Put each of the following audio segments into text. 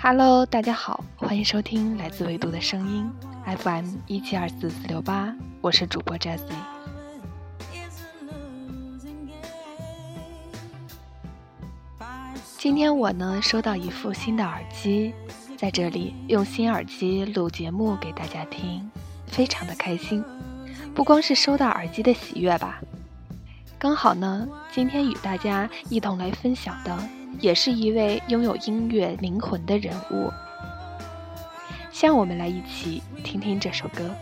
Hello，大家好，欢迎收听来自维度的声音 FM 一七二四四六八，我是主播 Jessie。今天我呢收到一副新的耳机，在这里用新耳机录节目给大家听，非常的开心。不光是收到耳机的喜悦吧，刚好呢，今天与大家一同来分享的，也是一位拥有音乐灵魂的人物。让我们来一起听听这首歌。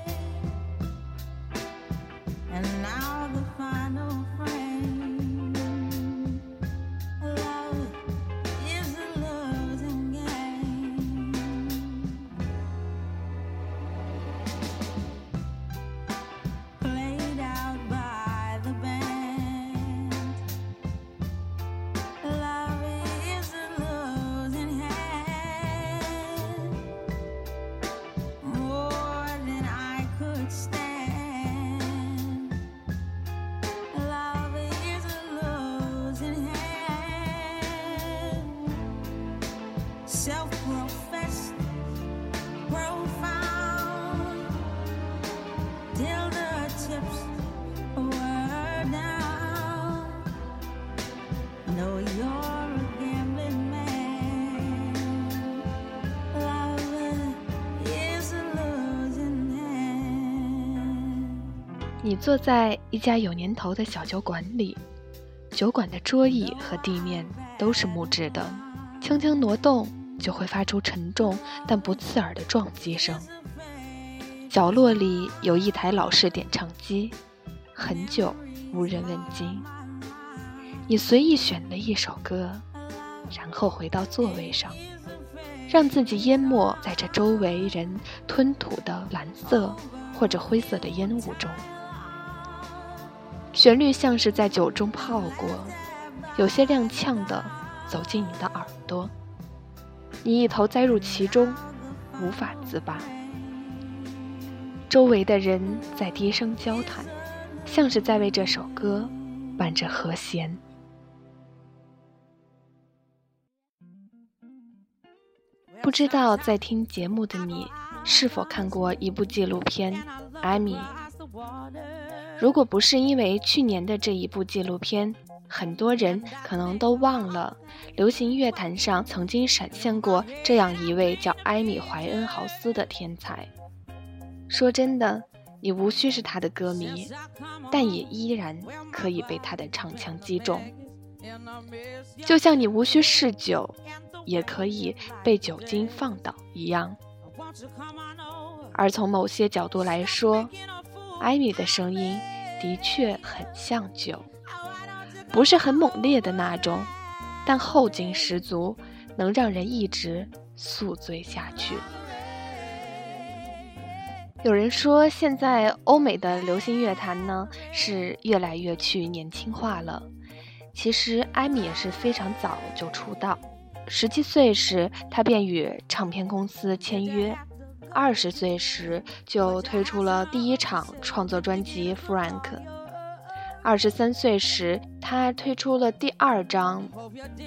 你坐在一家有年头的小酒馆里，酒馆的桌椅和地面都是木质的，轻轻挪动就会发出沉重但不刺耳的撞击声。角落里有一台老式点唱机，很久无人问津。你随意选了一首歌，然后回到座位上，让自己淹没在这周围人吞吐的蓝色或者灰色的烟雾中。旋律像是在酒中泡过，有些踉跄的走进你的耳朵，你一头栽入其中，无法自拔。周围的人在低声交谈，像是在为这首歌伴着和弦。不知道在听节目的你是否看过一部纪录片《艾米》？如果不是因为去年的这一部纪录片，很多人可能都忘了流行乐坛上曾经闪现过这样一位叫艾米·怀恩豪斯的天才。说真的，你无需是他的歌迷，但也依然可以被他的唱腔击中。就像你无需嗜酒，也可以被酒精放倒一样。而从某些角度来说，艾米的声音的确很像酒，不是很猛烈的那种，但后劲十足，能让人一直宿醉下去。有人说，现在欧美的流行乐坛呢是越来越去年轻化了。其实艾米也是非常早就出道，十七岁时她便与唱片公司签约。二十岁时就推出了第一场创作专辑《Frank》，二十三岁时他推出了第二张，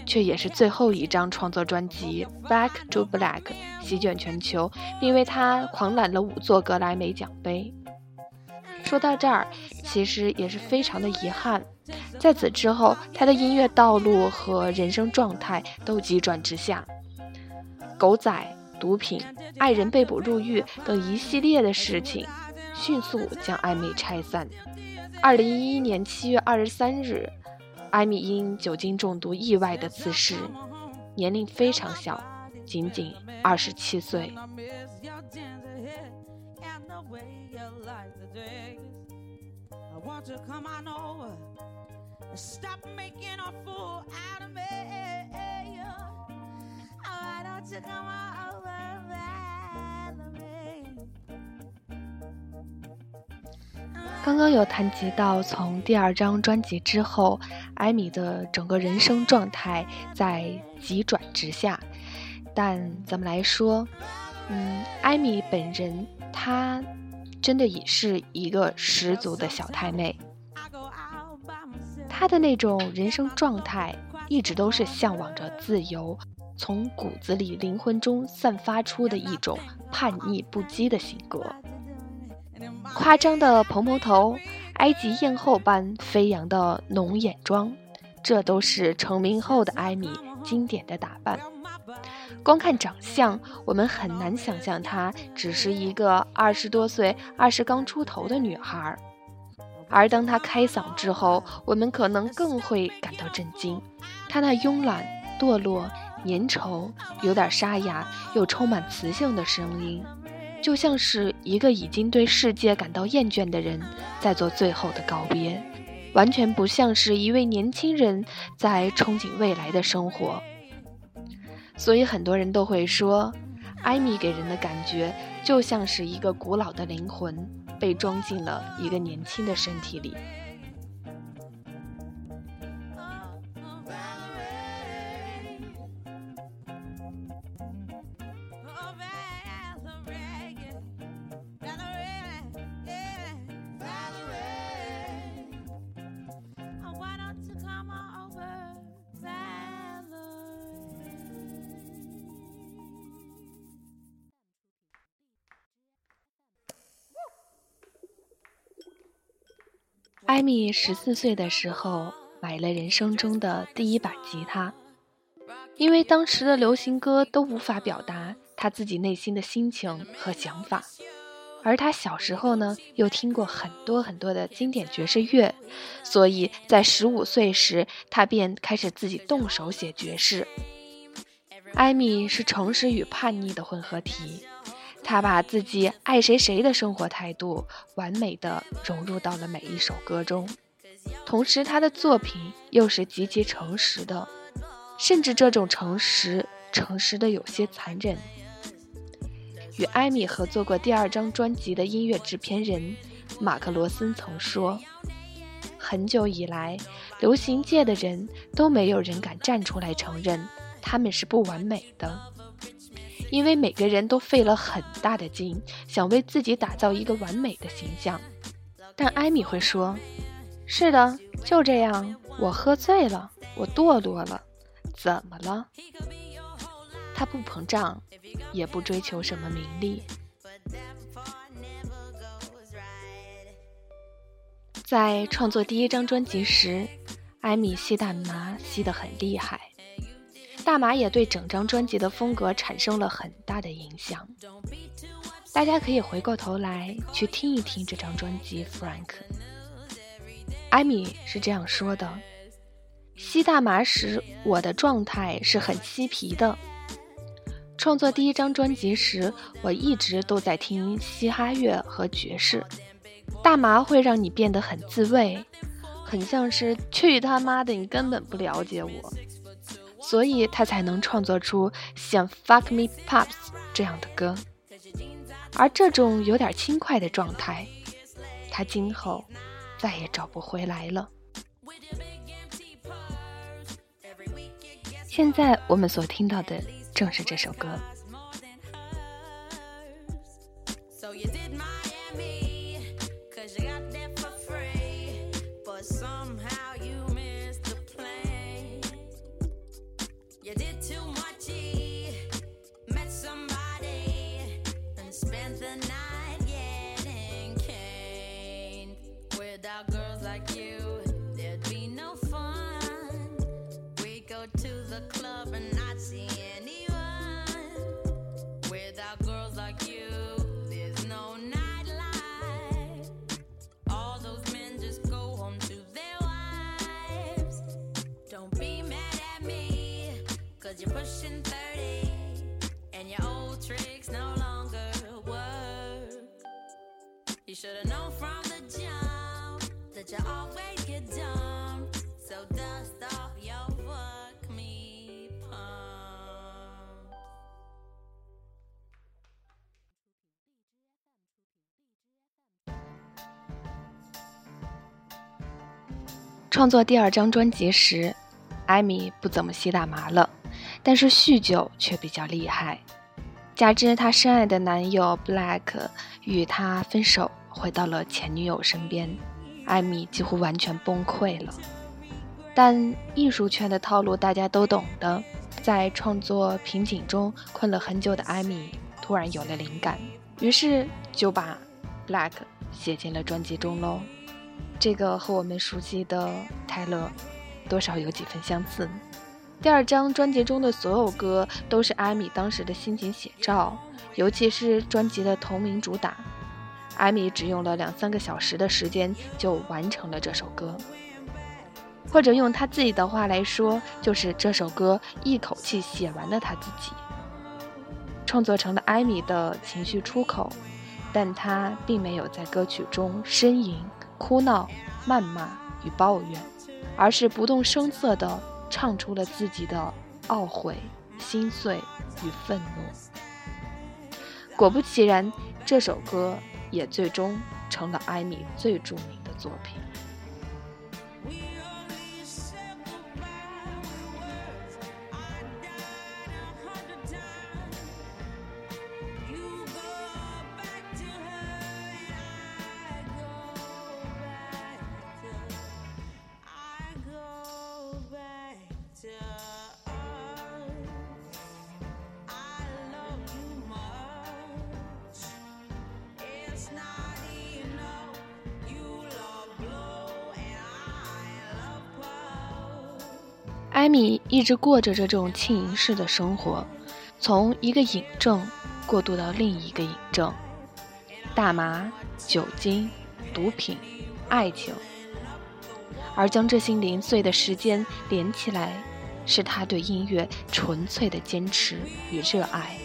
却也是最后一张创作专辑《Back to Black》，席卷全球，并为他狂揽了五座格莱美奖杯。说到这儿，其实也是非常的遗憾，在此之后，他的音乐道路和人生状态都急转直下，狗仔。毒品、爱人被捕入狱等一系列的事情，迅速将艾米拆散。二零一一年七月二十三日，艾米因酒精中毒意外的辞世，年龄非常小，仅仅二十七岁。刚刚有谈及到，从第二张专辑之后，艾米的整个人生状态在急转直下。但咱们来说，嗯，艾米本人她真的也是一个十足的小太妹。她的那种人生状态，一直都是向往着自由。从骨子里、灵魂中散发出的一种叛逆不羁的性格。夸张的蓬蓬头，埃及艳后般飞扬的浓眼妆，这都是成名后的艾米经典的打扮。光看长相，我们很难想象她只是一个二十多岁、二十刚出头的女孩。而当她开嗓之后，我们可能更会感到震惊。她那慵懒、堕落、粘稠、有点沙哑又充满磁性的声音，就像是一个已经对世界感到厌倦的人在做最后的告别，完全不像是一位年轻人在憧憬未来的生活。所以很多人都会说，艾米给人的感觉就像是一个古老的灵魂被装进了一个年轻的身体里。艾米十四岁的时候买了人生中的第一把吉他，因为当时的流行歌都无法表达他自己内心的心情和想法，而他小时候呢又听过很多很多的经典爵士乐，所以在十五岁时，他便开始自己动手写爵士。艾米是诚实与叛逆的混合体。他把自己爱谁谁的生活态度完美的融入到了每一首歌中，同时他的作品又是极其诚实的，甚至这种诚实，诚实的有些残忍。与艾米合作过第二张专辑的音乐制片人马克罗森曾说：“很久以来，流行界的人都没有人敢站出来承认他们是不完美的。”因为每个人都费了很大的劲，想为自己打造一个完美的形象，但艾米会说：“是的，就这样。我喝醉了，我堕落了，怎么了？”他不膨胀，也不追求什么名利。在创作第一张专辑时，艾米吸大麻吸得很厉害。大麻也对整张专辑的风格产生了很大的影响。大家可以回过头来去听一听这张专辑《Frank》。艾米是这样说的：“吸大麻时，我的状态是很嬉皮的。创作第一张专辑时，我一直都在听嘻哈乐和爵士。大麻会让你变得很自慰，很像是去他妈的，你根本不了解我。”所以他才能创作出像《Fuck Me Pops》这样的歌，而这种有点轻快的状态，他今后再也找不回来了。现在我们所听到的正是这首歌。创作第二张专辑时，艾米不怎么吸大麻了，但是酗酒却比较厉害。加之她深爱的男友 Black 与她分手，回到了前女友身边，艾米几乎完全崩溃了。但艺术圈的套路大家都懂的，在创作瓶颈中困了很久的艾米突然有了灵感，于是就把《Black》写进了专辑中喽。这个和我们熟悉的泰勒多少有几分相似。第二张专辑中的所有歌都是艾米当时的心情写照，尤其是专辑的同名主打，艾米只用了两三个小时的时间就完成了这首歌。或者用他自己的话来说，就是这首歌一口气写完了他自己，创作成了艾米的情绪出口，但他并没有在歌曲中呻吟、哭闹、谩骂与抱怨，而是不动声色地唱出了自己的懊悔、心碎与愤怒。果不其然，这首歌也最终成了艾米最著名的作品。米一直过着这种轻盈式的生活，从一个瘾症过渡到另一个瘾症，大麻、酒精、毒品、爱情，而将这些零碎的时间连起来，是他对音乐纯粹的坚持与热爱。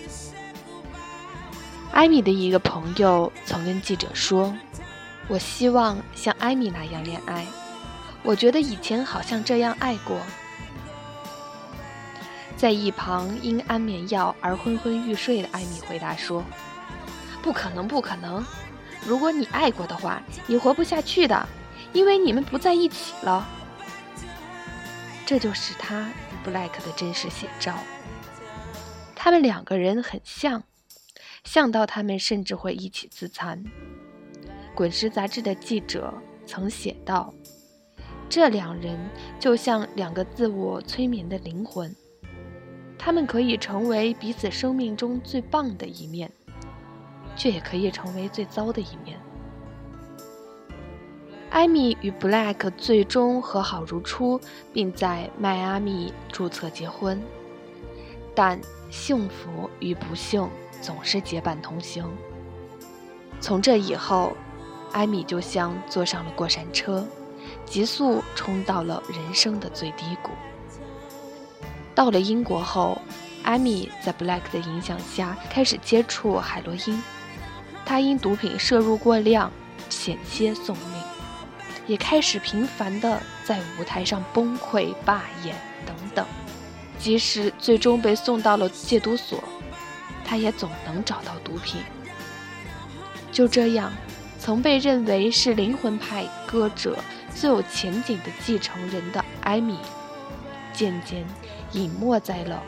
艾米的一个朋友曾跟记者说：“我希望像艾米那样恋爱，我觉得以前好像这样爱过。”在一旁因安眠药而昏昏欲睡的艾米回答说：“不可能，不可能！如果你爱过的话，你活不下去的，因为你们不在一起了。”这就是他与 Black 的真实写照。他们两个人很像，像到他们甚至会一起自残。《滚石》杂志的记者曾写道：“这两人就像两个自我催眠的灵魂。”他们可以成为彼此生命中最棒的一面，却也可以成为最糟的一面。艾米与 Black 最终和好如初，并在迈阿密注册结婚。但幸福与不幸总是结伴同行。从这以后，艾米就像坐上了过山车，急速冲到了人生的最低谷。到了英国后，艾米在 Black 的影响下开始接触海洛因，他因毒品摄入过量，险些送命，也开始频繁地在舞台上崩溃、罢演等等。即使最终被送到了戒毒所，他也总能找到毒品。就这样，曾被认为是灵魂派歌者最有前景的继承人的艾米，渐渐。隐没在了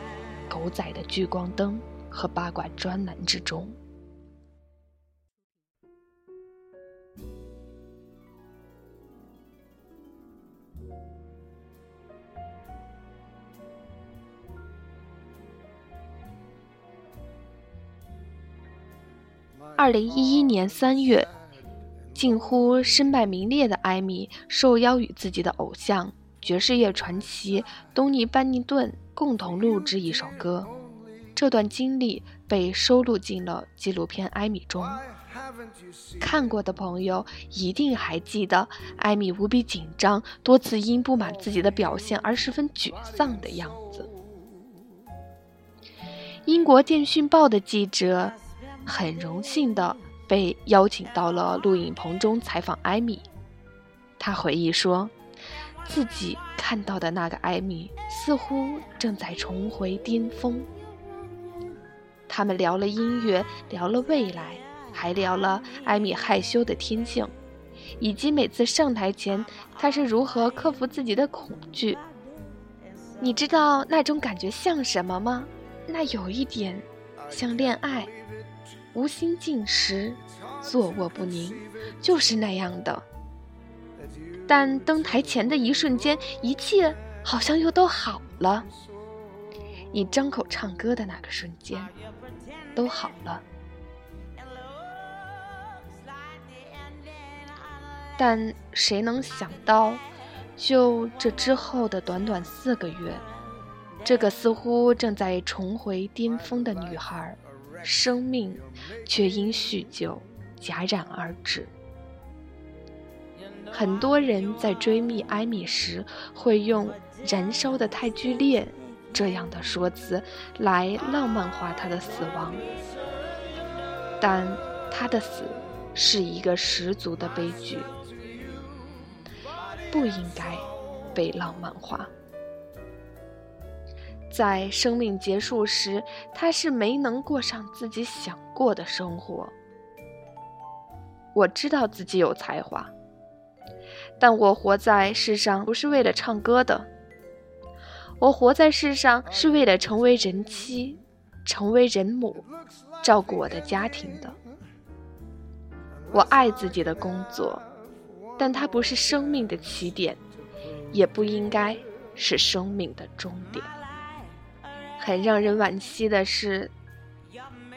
狗仔的聚光灯和八卦专栏之中。二零一一年三月，近乎身败名裂的艾米受邀与自己的偶像。爵士乐传奇东尼·班尼顿共同录制一首歌，这段经历被收录进了纪录片《艾米》中。看过的朋友一定还记得，艾米无比紧张，多次因不满自己的表现而十分沮丧的样子。英国电讯报的记者很荣幸地被邀请到了录影棚中采访艾米，他回忆说。自己看到的那个艾米似乎正在重回巅峰。他们聊了音乐，聊了未来，还聊了艾米害羞的天性，以及每次上台前他是如何克服自己的恐惧。你知道那种感觉像什么吗？那有一点像恋爱，无心进食，坐卧不宁，就是那样的。但登台前的一瞬间，一切好像又都好了。你张口唱歌的那个瞬间，都好了。但谁能想到，就这之后的短短四个月，这个似乎正在重回巅峰的女孩，生命却因酗酒戛然而止。很多人在追觅艾米时，会用“燃烧的太剧烈”这样的说辞来浪漫化她的死亡，但她的死是一个十足的悲剧。不应该被浪漫化。在生命结束时，他是没能过上自己想过的生活。我知道自己有才华，但我活在世上不是为了唱歌的。我活在世上是为了成为人妻，成为人母，照顾我的家庭的。我爱自己的工作。但它不是生命的起点，也不应该是生命的终点。很让人惋惜的是，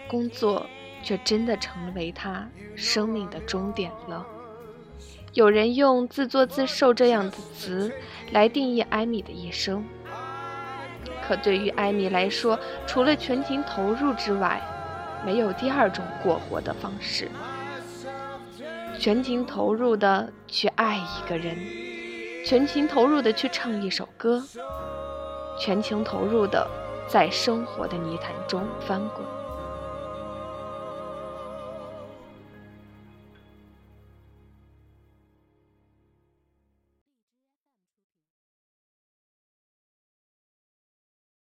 工作却真的成为他生命的终点了。有人用“自作自受”这样的词来定义艾米的一生，可对于艾米来说，除了全情投入之外，没有第二种过活的方式。全情投入的去爱一个人，全情投入的去唱一首歌，全情投入的在生活的泥潭中翻滚。